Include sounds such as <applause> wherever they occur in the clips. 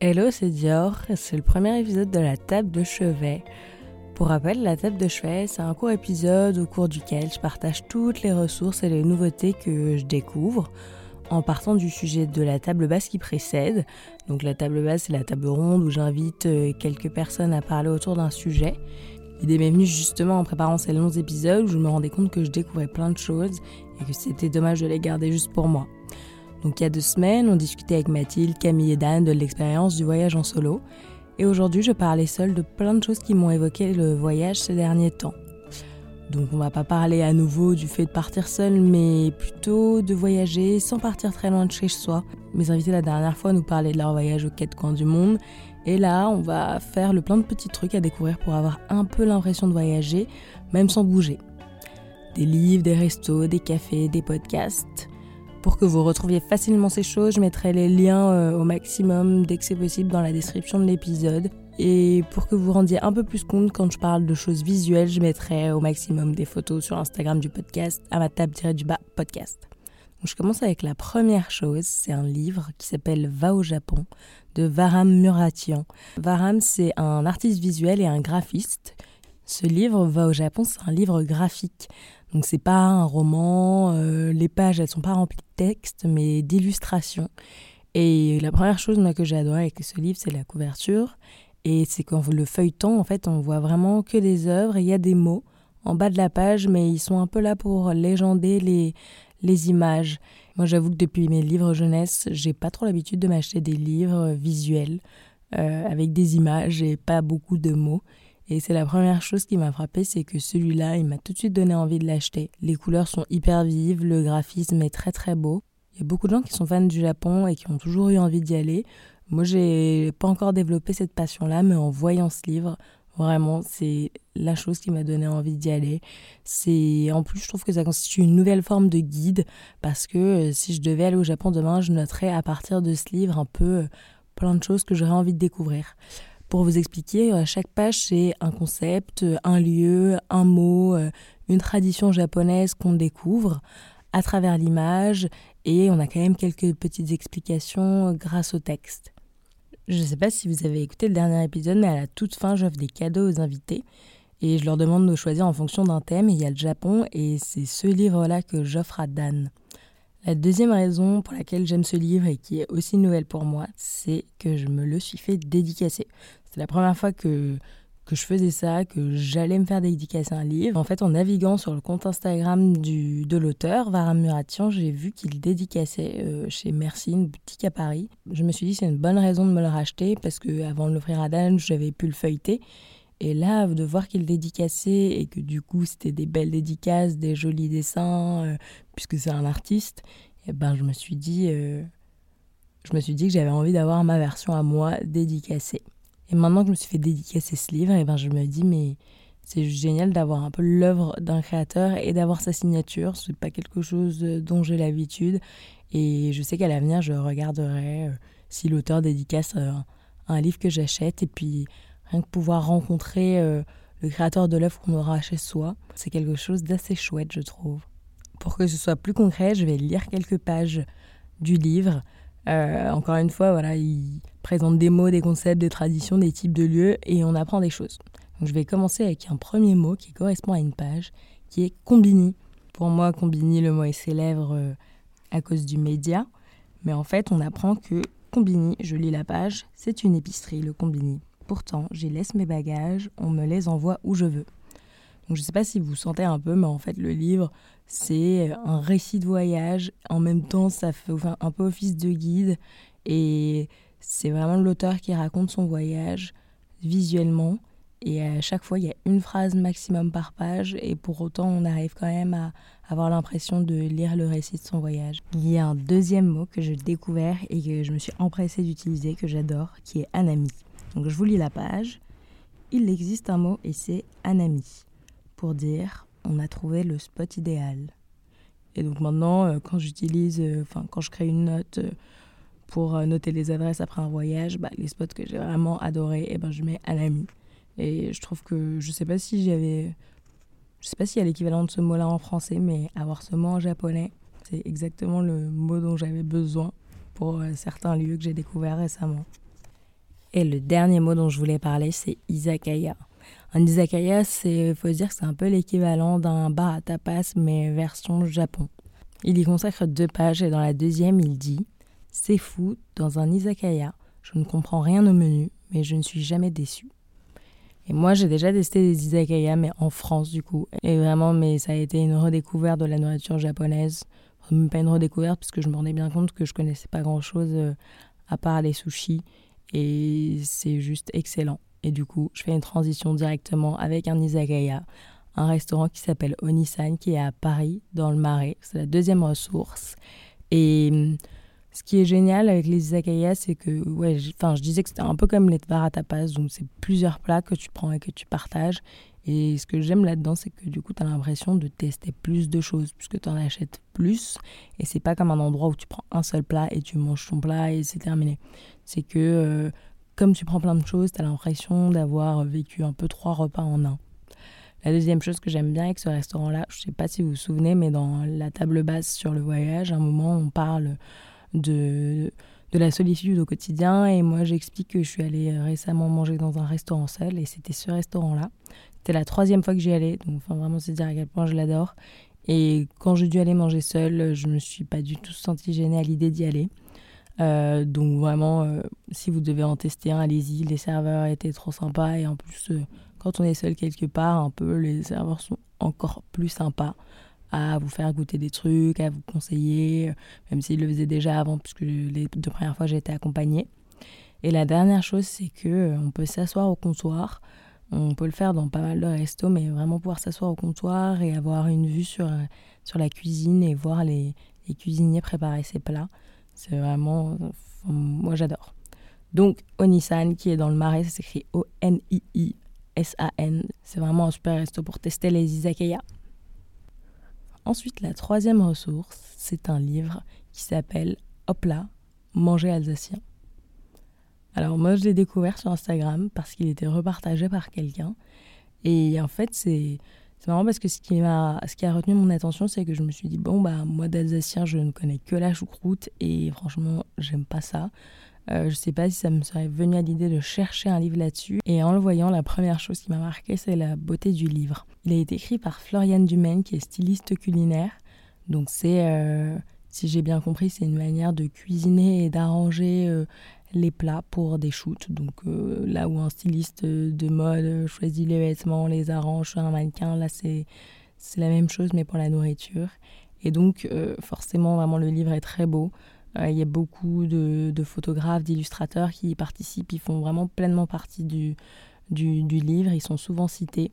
Hello, c'est Dior, c'est le premier épisode de la table de chevet. Pour rappel, la table de chevet, c'est un court épisode au cours duquel je partage toutes les ressources et les nouveautés que je découvre en partant du sujet de la table basse qui précède. Donc la table basse, c'est la table ronde où j'invite euh, quelques personnes à parler autour d'un sujet. L'idée m'est venue justement en préparant ces longs épisodes où je me rendais compte que je découvrais plein de choses et que c'était dommage de les garder juste pour moi. Donc il y a deux semaines, on discutait avec Mathilde, Camille et Dan de l'expérience du voyage en solo. Et aujourd'hui, je parlais seule de plein de choses qui m'ont évoqué le voyage ces derniers temps. Donc on va pas parler à nouveau du fait de partir seul, mais plutôt de voyager sans partir très loin de chez soi. Mes invités la dernière fois nous parlaient de leur voyage aux quatre coins du monde. Et là, on va faire le plein de petits trucs à découvrir pour avoir un peu l'impression de voyager, même sans bouger. Des livres, des restos, des cafés, des podcasts. Pour que vous retrouviez facilement ces choses, je mettrai les liens euh, au maximum dès que c'est possible dans la description de l'épisode. Et pour que vous rendiez un peu plus compte quand je parle de choses visuelles, je mettrai au maximum des photos sur Instagram du podcast à ma table du bas podcast. Donc je commence avec la première chose, c'est un livre qui s'appelle Va au Japon de Varam Muratian. Varam, c'est un artiste visuel et un graphiste. Ce livre, Va au Japon, c'est un livre graphique. Donc c'est pas un roman, euh, les pages elles sont pas remplies de texte mais d'illustrations. Et la première chose que j'ai adoré avec ce livre c'est la couverture et c'est quand le feuilleton en fait on voit vraiment que des œuvres il y a des mots en bas de la page mais ils sont un peu là pour légender les, les images. Moi j'avoue que depuis mes livres jeunesse j'ai pas trop l'habitude de m'acheter des livres visuels euh, avec des images et pas beaucoup de mots. Et c'est la première chose qui m'a frappé, c'est que celui-là, il m'a tout de suite donné envie de l'acheter. Les couleurs sont hyper vives, le graphisme est très très beau. Il y a beaucoup de gens qui sont fans du Japon et qui ont toujours eu envie d'y aller. Moi, j'ai pas encore développé cette passion-là, mais en voyant ce livre, vraiment, c'est la chose qui m'a donné envie d'y aller. C'est en plus, je trouve que ça constitue une nouvelle forme de guide parce que euh, si je devais aller au Japon demain, je noterais à partir de ce livre un peu euh, plein de choses que j'aurais envie de découvrir. Pour vous expliquer, euh, chaque page, c'est un concept, euh, un lieu, un mot, euh, une tradition japonaise qu'on découvre à travers l'image et on a quand même quelques petites explications grâce au texte. Je ne sais pas si vous avez écouté le dernier épisode, mais à la toute fin, j'offre des cadeaux aux invités et je leur demande de choisir en fonction d'un thème. il y a le Japon et c'est ce livre-là que j'offre à Dan. La deuxième raison pour laquelle j'aime ce livre et qui est aussi nouvelle pour moi, c'est que je me le suis fait dédicacer. C'est la première fois que, que je faisais ça, que j'allais me faire dédicacer un livre. En fait, en naviguant sur le compte Instagram du, de l'auteur, Varam Muratian, j'ai vu qu'il dédicaçait euh, chez Merci, une boutique à Paris. Je me suis dit c'est une bonne raison de me le racheter parce que avant de l'offrir à Dan, j'avais pu le feuilleter. Et là, de voir qu'il dédicaçait et que du coup, c'était des belles dédicaces, des jolis dessins, euh, puisque c'est un artiste, et eh ben, je me suis dit, euh, je me suis dit que j'avais envie d'avoir ma version à moi dédicacée. Et maintenant que je me suis fait dédicacer ce livre, et eh ben, je me dis, mais c'est génial d'avoir un peu l'œuvre d'un créateur et d'avoir sa signature. C'est pas quelque chose dont j'ai l'habitude. Et je sais qu'à l'avenir, je regarderai euh, si l'auteur dédicace un livre que j'achète. Et puis, Rien que pouvoir rencontrer euh, le créateur de l'œuvre qu'on aura chez soi, c'est quelque chose d'assez chouette, je trouve. Pour que ce soit plus concret, je vais lire quelques pages du livre. Euh, encore une fois, voilà, il présente des mots, des concepts, des traditions, des types de lieux et on apprend des choses. Donc je vais commencer avec un premier mot qui correspond à une page, qui est combini. Pour moi, combini, le mot est célèbre euh, à cause du média, mais en fait, on apprend que combini, je lis la page, c'est une épicerie, le combini. Pourtant, j'y laisse mes bagages, on me les envoie où je veux. Donc je ne sais pas si vous sentez un peu, mais en fait le livre, c'est un récit de voyage. En même temps, ça fait un peu office de guide. Et c'est vraiment l'auteur qui raconte son voyage visuellement. Et à chaque fois, il y a une phrase maximum par page. Et pour autant, on arrive quand même à avoir l'impression de lire le récit de son voyage. Il y a un deuxième mot que j'ai découvert et que je me suis empressée d'utiliser, que j'adore, qui est anami. Donc je vous lis la page. Il existe un mot et c'est anami pour dire on a trouvé le spot idéal. Et donc maintenant, euh, quand j'utilise, euh, enfin quand je crée une note euh, pour noter les adresses après un voyage, bah, les spots que j'ai vraiment adorés, et eh ben je mets anami. Et je trouve que je sais pas si j'avais, je sais pas s'il y a l'équivalent de ce mot-là en français, mais avoir ce mot en japonais, c'est exactement le mot dont j'avais besoin pour certains lieux que j'ai découverts récemment. Et le dernier mot dont je voulais parler, c'est izakaya. Un izakaya, c'est faut dire que c'est un peu l'équivalent d'un bar à tapas mais version Japon. Il y consacre deux pages et dans la deuxième, il dit C'est fou, dans un izakaya, je ne comprends rien au menu, mais je ne suis jamais déçu. Et moi, j'ai déjà testé des izakaya, mais en France, du coup. Et vraiment, mais ça a été une redécouverte de la nourriture japonaise. Même pas une redécouverte, parce que je me rendais bien compte que je connaissais pas grand-chose euh, à part les sushis. Et c'est juste excellent. Et du coup, je fais une transition directement avec un izakaya, un restaurant qui s'appelle Onisan, qui est à Paris, dans le Marais. C'est la deuxième ressource. Et hum, ce qui est génial avec les izakaya, c'est que, ouais, enfin, je disais que c'était un peu comme les bar à tapas, donc c'est plusieurs plats que tu prends et que tu partages. Et ce que j'aime là-dedans, c'est que du coup, tu as l'impression de tester plus de choses, puisque tu en achètes plus. Et c'est pas comme un endroit où tu prends un seul plat et tu manges ton plat et c'est terminé. C'est que, euh, comme tu prends plein de choses, tu as l'impression d'avoir vécu un peu trois repas en un. La deuxième chose que j'aime bien avec ce restaurant-là, je sais pas si vous vous souvenez, mais dans la table basse sur le voyage, à un moment, on parle de, de la solitude au quotidien. Et moi, j'explique que je suis allée récemment manger dans un restaurant seul et c'était ce restaurant-là. C'était la troisième fois que j'y allais, donc enfin, vraiment, c'est dire à quel point je l'adore. Et quand j'ai dû aller manger seule, je me suis pas du tout sentie gênée à l'idée d'y aller. Euh, donc vraiment, euh, si vous devez en tester un, allez-y. Les serveurs étaient trop sympas et en plus, euh, quand on est seul quelque part, un peu, les serveurs sont encore plus sympas à vous faire goûter des trucs, à vous conseiller, même s'ils le faisaient déjà avant, puisque les deux premières fois j'ai été accompagnée. Et la dernière chose, c'est que on peut s'asseoir au comptoir. On peut le faire dans pas mal de restos, mais vraiment pouvoir s'asseoir au comptoir et avoir une vue sur, sur la cuisine et voir les, les cuisiniers préparer ses plats. C'est vraiment. moi, j'adore. Donc, Onisan, qui est dans le marais, ça s'écrit O-N-I-I-S-A-N. C'est vraiment un super resto pour tester les izakaya. Ensuite, la troisième ressource, c'est un livre qui s'appelle Hop là, manger alsacien. Alors moi, je l'ai découvert sur Instagram parce qu'il était repartagé par quelqu'un. Et en fait, c'est marrant parce que ce qui, a, ce qui a retenu mon attention, c'est que je me suis dit, bon, bah moi d'alsacien, je ne connais que la choucroute et franchement, j'aime pas ça. Euh, je sais pas si ça me serait venu à l'idée de chercher un livre là-dessus. Et en le voyant, la première chose qui m'a marqué, c'est la beauté du livre. Il a été écrit par Floriane Dumaine, qui est styliste culinaire. Donc c'est, euh, si j'ai bien compris, c'est une manière de cuisiner et d'arranger euh, les plats pour des shoots. Donc là où un styliste de mode choisit les vêtements, les arrange un mannequin, là c'est, la même chose mais pour la nourriture. Et donc forcément, vraiment, le livre est très beau. Euh, il y a beaucoup de, photographes, d'illustrateurs qui y participent. Ils font vraiment pleinement partie du, du, livre. Ils sont souvent cités.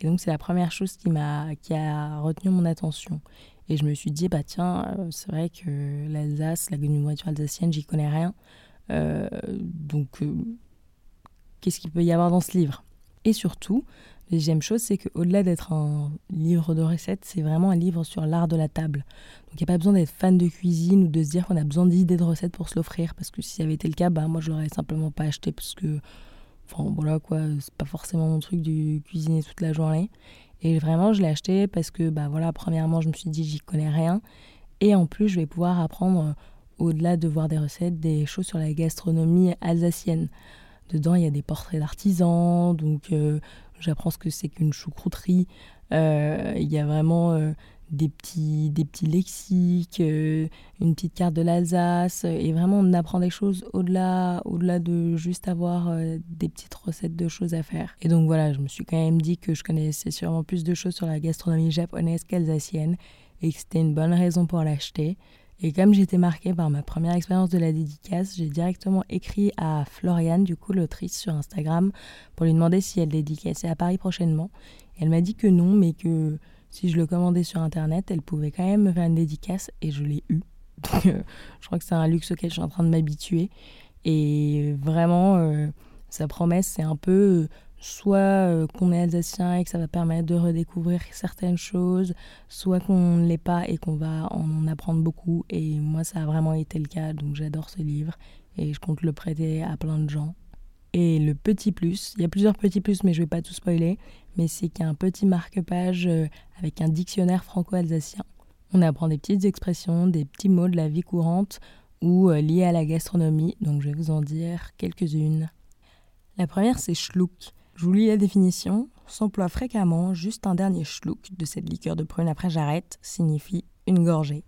Et donc, c'est la première chose qui, m'a, qui a retenu mon attention. Et je me suis dit, bah tiens, euh, c'est vrai que l'Alsace, la nourriture alsacienne, j'y connais rien. Euh, donc, qu'est-ce qu'il peut y avoir dans ce livre? Et surtout, deuxième chose, c'est qu'au-delà d'être un livre de recettes, c'est vraiment un livre sur l'art de la table. Donc il n'y a pas besoin d'être fan de cuisine ou de se dire qu'on a besoin d'idées de recettes pour se l'offrir, parce que si ça avait été le cas, bah, moi je l'aurais simplement pas acheté, parce que, enfin voilà quoi, c'est pas forcément mon truc de cuisiner toute la journée. Et vraiment, je l'ai acheté parce que, bah voilà, premièrement, je me suis dit, j'y connais rien. Et en plus, je vais pouvoir apprendre, euh, au-delà de voir des recettes, des choses sur la gastronomie alsacienne. Dedans, il y a des portraits d'artisans, donc euh, j'apprends ce que c'est qu'une choucrouterie. Euh, il y a vraiment euh, des, petits, des petits lexiques, une petite carte de l'Alsace. Et vraiment, on apprend des choses au-delà au -delà de juste avoir des petites recettes de choses à faire. Et donc voilà, je me suis quand même dit que je connaissais sûrement plus de choses sur la gastronomie japonaise qu'alsacienne et que c'était une bonne raison pour l'acheter. Et comme j'étais marquée par ma première expérience de la dédicace, j'ai directement écrit à Floriane, du coup l'autrice, sur Instagram, pour lui demander si elle dédicaçait à Paris prochainement. elle m'a dit que non, mais que si je le commandais sur Internet, elle pouvait quand même me faire une dédicace, et je l'ai eu. <laughs> Donc euh, je crois que c'est un luxe auquel je suis en train de m'habituer. Et vraiment, euh, sa promesse, c'est un peu soit euh, qu'on est alsacien et que ça va permettre de redécouvrir certaines choses, soit qu'on ne l'est pas et qu'on va en apprendre beaucoup. Et moi, ça a vraiment été le cas, donc j'adore ce livre et je compte le prêter à plein de gens. Et le petit plus, il y a plusieurs petits plus, mais je ne vais pas tout spoiler, mais c'est qu'il y a un petit marque-page euh, avec un dictionnaire franco-alsacien. On apprend des petites expressions, des petits mots de la vie courante ou euh, liés à la gastronomie, donc je vais vous en dire quelques-unes. La première, c'est schluck. Je vous lis la définition. S'emploie fréquemment, juste un dernier schluck de cette liqueur de prune après j'arrête signifie une gorgée.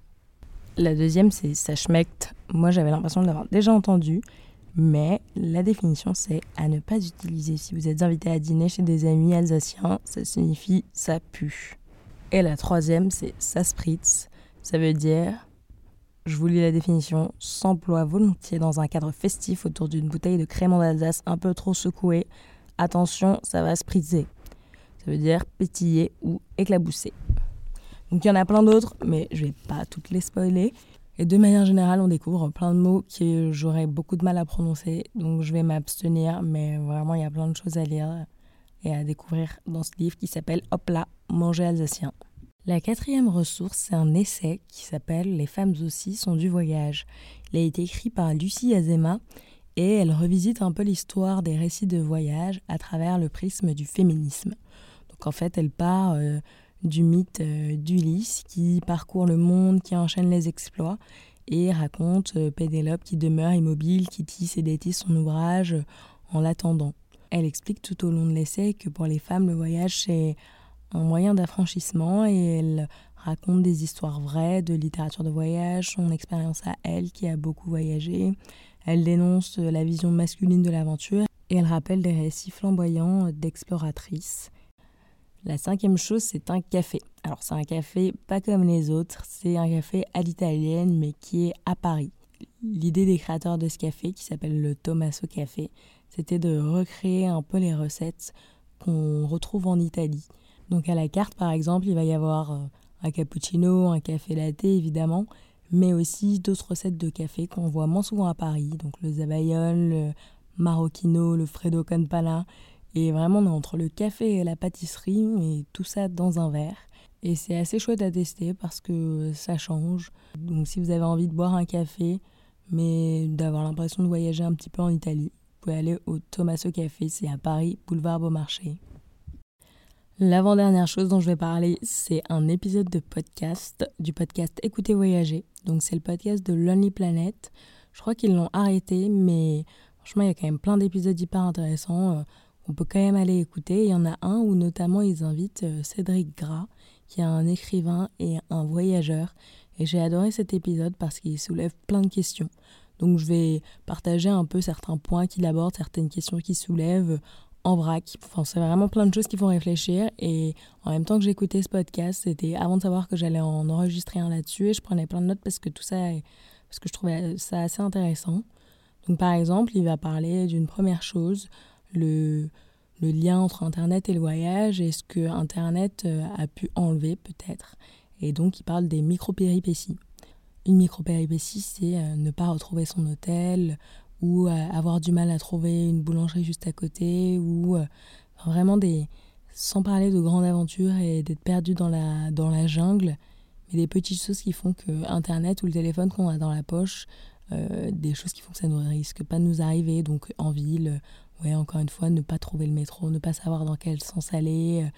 La deuxième, c'est ça schmeckt. Moi, j'avais l'impression de l'avoir déjà entendu, mais la définition, c'est à ne pas utiliser si vous êtes invité à dîner chez des amis alsaciens. Ça signifie ça pue. Et la troisième, c'est ça spritz. Ça veut dire, je vous lis la définition, s'emploie volontiers dans un cadre festif autour d'une bouteille de crément d'Alsace un peu trop secouée. Attention, ça va spritzer. Ça veut dire pétiller ou éclabousser. Donc il y en a plein d'autres, mais je vais pas toutes les spoiler. Et de manière générale, on découvre plein de mots que j'aurais beaucoup de mal à prononcer, donc je vais m'abstenir, mais vraiment il y a plein de choses à lire et à découvrir dans ce livre qui s'appelle Hop là, manger alsacien. La quatrième ressource, c'est un essai qui s'appelle Les femmes aussi sont du voyage. Il a été écrit par Lucie Azema et elle revisite un peu l'histoire des récits de voyage à travers le prisme du féminisme. Donc en fait, elle part euh, du mythe euh, d'Ulysse qui parcourt le monde, qui enchaîne les exploits et raconte euh, Pénélope qui demeure immobile, qui tisse et détisse son ouvrage en l'attendant. Elle explique tout au long de l'essai que pour les femmes, le voyage c'est un moyen d'affranchissement et elle raconte des histoires vraies de littérature de voyage, son expérience à elle qui a beaucoup voyagé. Elle dénonce la vision masculine de l'aventure et elle rappelle des récits flamboyants d'exploratrices. La cinquième chose, c'est un café. Alors c'est un café pas comme les autres, c'est un café à l'italienne mais qui est à Paris. L'idée des créateurs de ce café, qui s'appelle le Tommaso Café, c'était de recréer un peu les recettes qu'on retrouve en Italie. Donc à la carte, par exemple, il va y avoir euh, un cappuccino, un café latte, évidemment, mais aussi d'autres recettes de café qu'on voit moins souvent à Paris, donc le zabayon, le marocchino, le freddo con. Et vraiment, on est entre le café et la pâtisserie, et tout ça dans un verre. Et c'est assez chouette à tester parce que ça change. Donc si vous avez envie de boire un café, mais d'avoir l'impression de voyager un petit peu en Italie, vous pouvez aller au Tommaso Café, c'est à Paris, boulevard Beaumarchais. L'avant-dernière chose dont je vais parler, c'est un épisode de podcast, du podcast Écoutez Voyager. Donc c'est le podcast de Lonely Planet. Je crois qu'ils l'ont arrêté, mais franchement, il y a quand même plein d'épisodes hyper intéressants. Euh, on peut quand même aller écouter. Il y en a un où notamment ils invitent euh, Cédric Gras, qui est un écrivain et un voyageur. Et j'ai adoré cet épisode parce qu'il soulève plein de questions. Donc je vais partager un peu certains points qu'il aborde, certaines questions qu'il soulève en vrac. Enfin, c'est vraiment plein de choses qui font réfléchir. Et en même temps que j'écoutais ce podcast, c'était avant de savoir que j'allais en enregistrer un là-dessus. Et je prenais plein de notes parce que tout ça, parce que je trouvais ça assez intéressant. Donc, par exemple, il va parler d'une première chose, le, le lien entre Internet et le voyage et ce que Internet euh, a pu enlever peut-être. Et donc, il parle des micro-péripéties. Une micro-péripétie, c'est euh, ne pas retrouver son hôtel, ou euh, avoir du mal à trouver une boulangerie juste à côté, ou euh, vraiment des. sans parler de grandes aventures et d'être perdu dans la, dans la jungle, mais des petites choses qui font que Internet ou le téléphone qu'on a dans la poche, euh, des choses qui font que ça ne risque pas de nous arriver. Donc en ville, ouais, encore une fois, ne pas trouver le métro, ne pas savoir dans quel sens aller,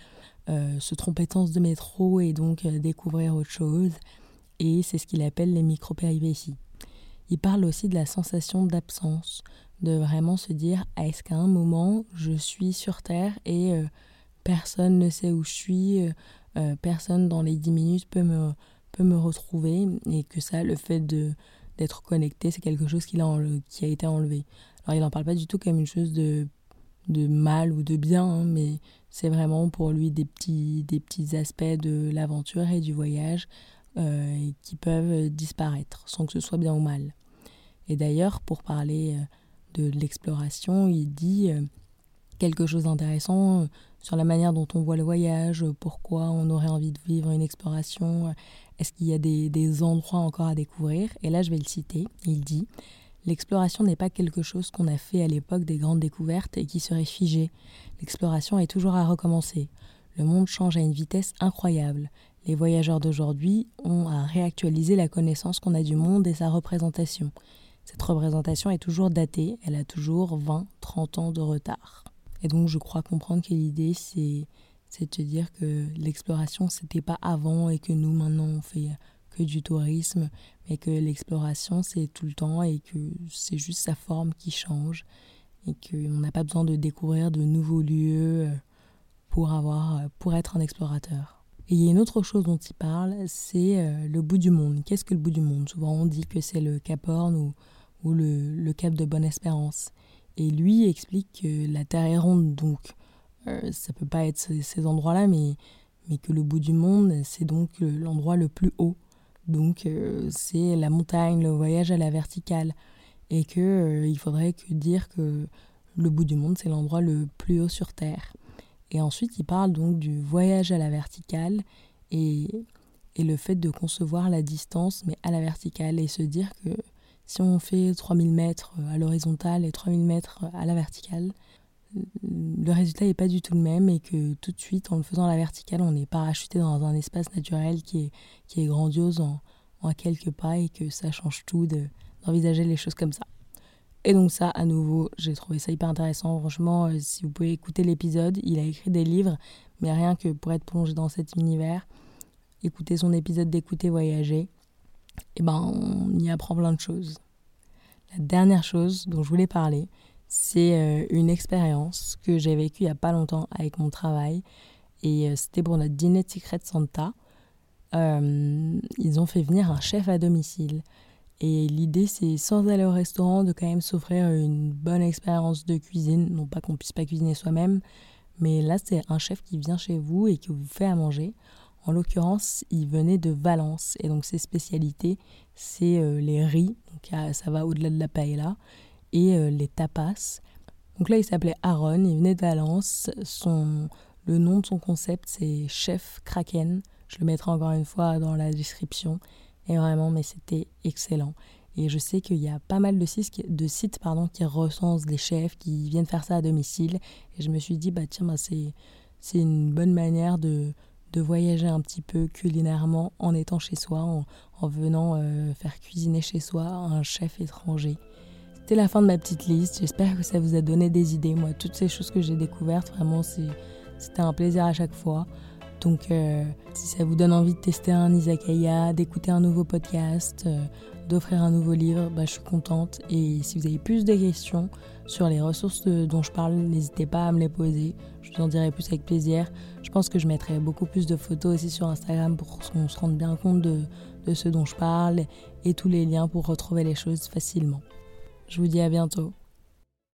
se tromper sens de métro et donc découvrir autre chose. Et c'est ce qu'il appelle les micro-péripéties. Il parle aussi de la sensation d'absence, de vraiment se dire est-ce qu'à un moment je suis sur Terre et euh, personne ne sait où je suis, euh, euh, personne dans les dix minutes peut me, peut me retrouver et que ça, le fait de d'être connecté, c'est quelque chose qui a, qui a été enlevé. Alors il n'en parle pas du tout comme une chose de, de mal ou de bien, hein, mais c'est vraiment pour lui des petits, des petits aspects de l'aventure et du voyage euh, qui peuvent disparaître sans que ce soit bien ou mal. Et d'ailleurs, pour parler euh, de l'exploration, il dit euh, quelque chose d'intéressant sur la manière dont on voit le voyage, pourquoi on aurait envie de vivre une exploration, est-ce qu'il y a des, des, endroits encore à découvrir? Et là, je vais le citer. Il dit L'exploration n'est pas quelque chose qu'on a fait à l'époque des grandes découvertes et qui serait figé. L'exploration est toujours à recommencer. Le monde change à une vitesse incroyable. Les voyageurs d'aujourd'hui ont à réactualiser la connaissance qu'on a du monde et sa représentation. Cette représentation est toujours datée, elle a toujours 20, 30 ans de retard. Et donc je crois comprendre que l'idée c'est de te dire que l'exploration c'était pas avant et que nous maintenant on fait que du tourisme, mais que l'exploration c'est tout le temps et que c'est juste sa forme qui change et qu'on n'a pas besoin de découvrir de nouveaux lieux pour, avoir, pour être un explorateur. Et il y a une autre chose dont il parle, c'est le bout du monde. Qu'est-ce que le bout du monde? Souvent on dit que c'est le Cap Horn ou, le, Cap de Bonne-Espérance. Et lui explique que la Terre est ronde, donc euh, ça peut pas être ces, endroits-là, mais, mais que le bout du monde, c'est donc l'endroit le plus haut. Donc euh, c'est la montagne, le voyage à la verticale. Et que euh, il faudrait que dire que le bout du monde, c'est l'endroit le plus haut sur Terre. Et ensuite, il parle donc du voyage à la verticale et, et le fait de concevoir la distance, mais à la verticale, et se dire que si on fait 3000 mètres à l'horizontale et 3000 mètres à la verticale, le résultat n'est pas du tout le même et que tout de suite, en le faisant à la verticale, on est parachuté dans un espace naturel qui est, qui est grandiose en, en quelques pas et que ça change tout d'envisager les choses comme ça. Et donc ça, à nouveau, j'ai trouvé ça hyper intéressant. Franchement, euh, si vous pouvez écouter l'épisode, il a écrit des livres, mais rien que pour être plongé dans cet univers, écouter son épisode d'écouter voyager, et eh ben on y apprend plein de choses. La dernière chose dont je voulais parler, c'est euh, une expérience que j'ai vécue il n'y a pas longtemps avec mon travail. Et euh, c'était pour notre dîner de Secret Santa. Ils ont fait venir un chef à domicile. Et l'idée, c'est sans aller au restaurant, de quand même s'offrir une bonne expérience de cuisine. Non pas qu'on puisse pas cuisiner soi-même, mais là, c'est un chef qui vient chez vous et qui vous fait à manger. En l'occurrence, il venait de Valence. Et donc, ses spécialités, c'est les riz. Donc, ça va au-delà de la paella et euh, les tapas. Donc là, il s'appelait Aaron, il venait de Valence. Son, le nom de son concept, c'est Chef Kraken. Je le mettrai encore une fois dans la description. Et vraiment, mais c'était excellent. Et je sais qu'il y a pas mal de sites, de sites pardon, qui recensent des chefs qui viennent faire ça à domicile. Et je me suis dit, bah tiens, bah, c'est, c'est une bonne manière de, de voyager un petit peu culinairement en étant chez soi, en, en venant euh, faire cuisiner chez soi un chef étranger. C'était la fin de ma petite liste. J'espère que ça vous a donné des idées. Moi, toutes ces choses que j'ai découvertes, vraiment, c'était un plaisir à chaque fois. Donc, euh, si ça vous donne envie de tester un izakaya, d'écouter un nouveau podcast, euh, d'offrir un nouveau livre, bah, je suis contente. Et si vous avez plus de questions sur les ressources dont je parle, n'hésitez pas à me les poser. Je vous en dirai plus avec plaisir. Je pense que je mettrai beaucoup plus de photos aussi sur Instagram pour qu'on se rende bien compte de, de ce dont je parle et tous les liens pour retrouver les choses facilement. Je vous dis à bientôt.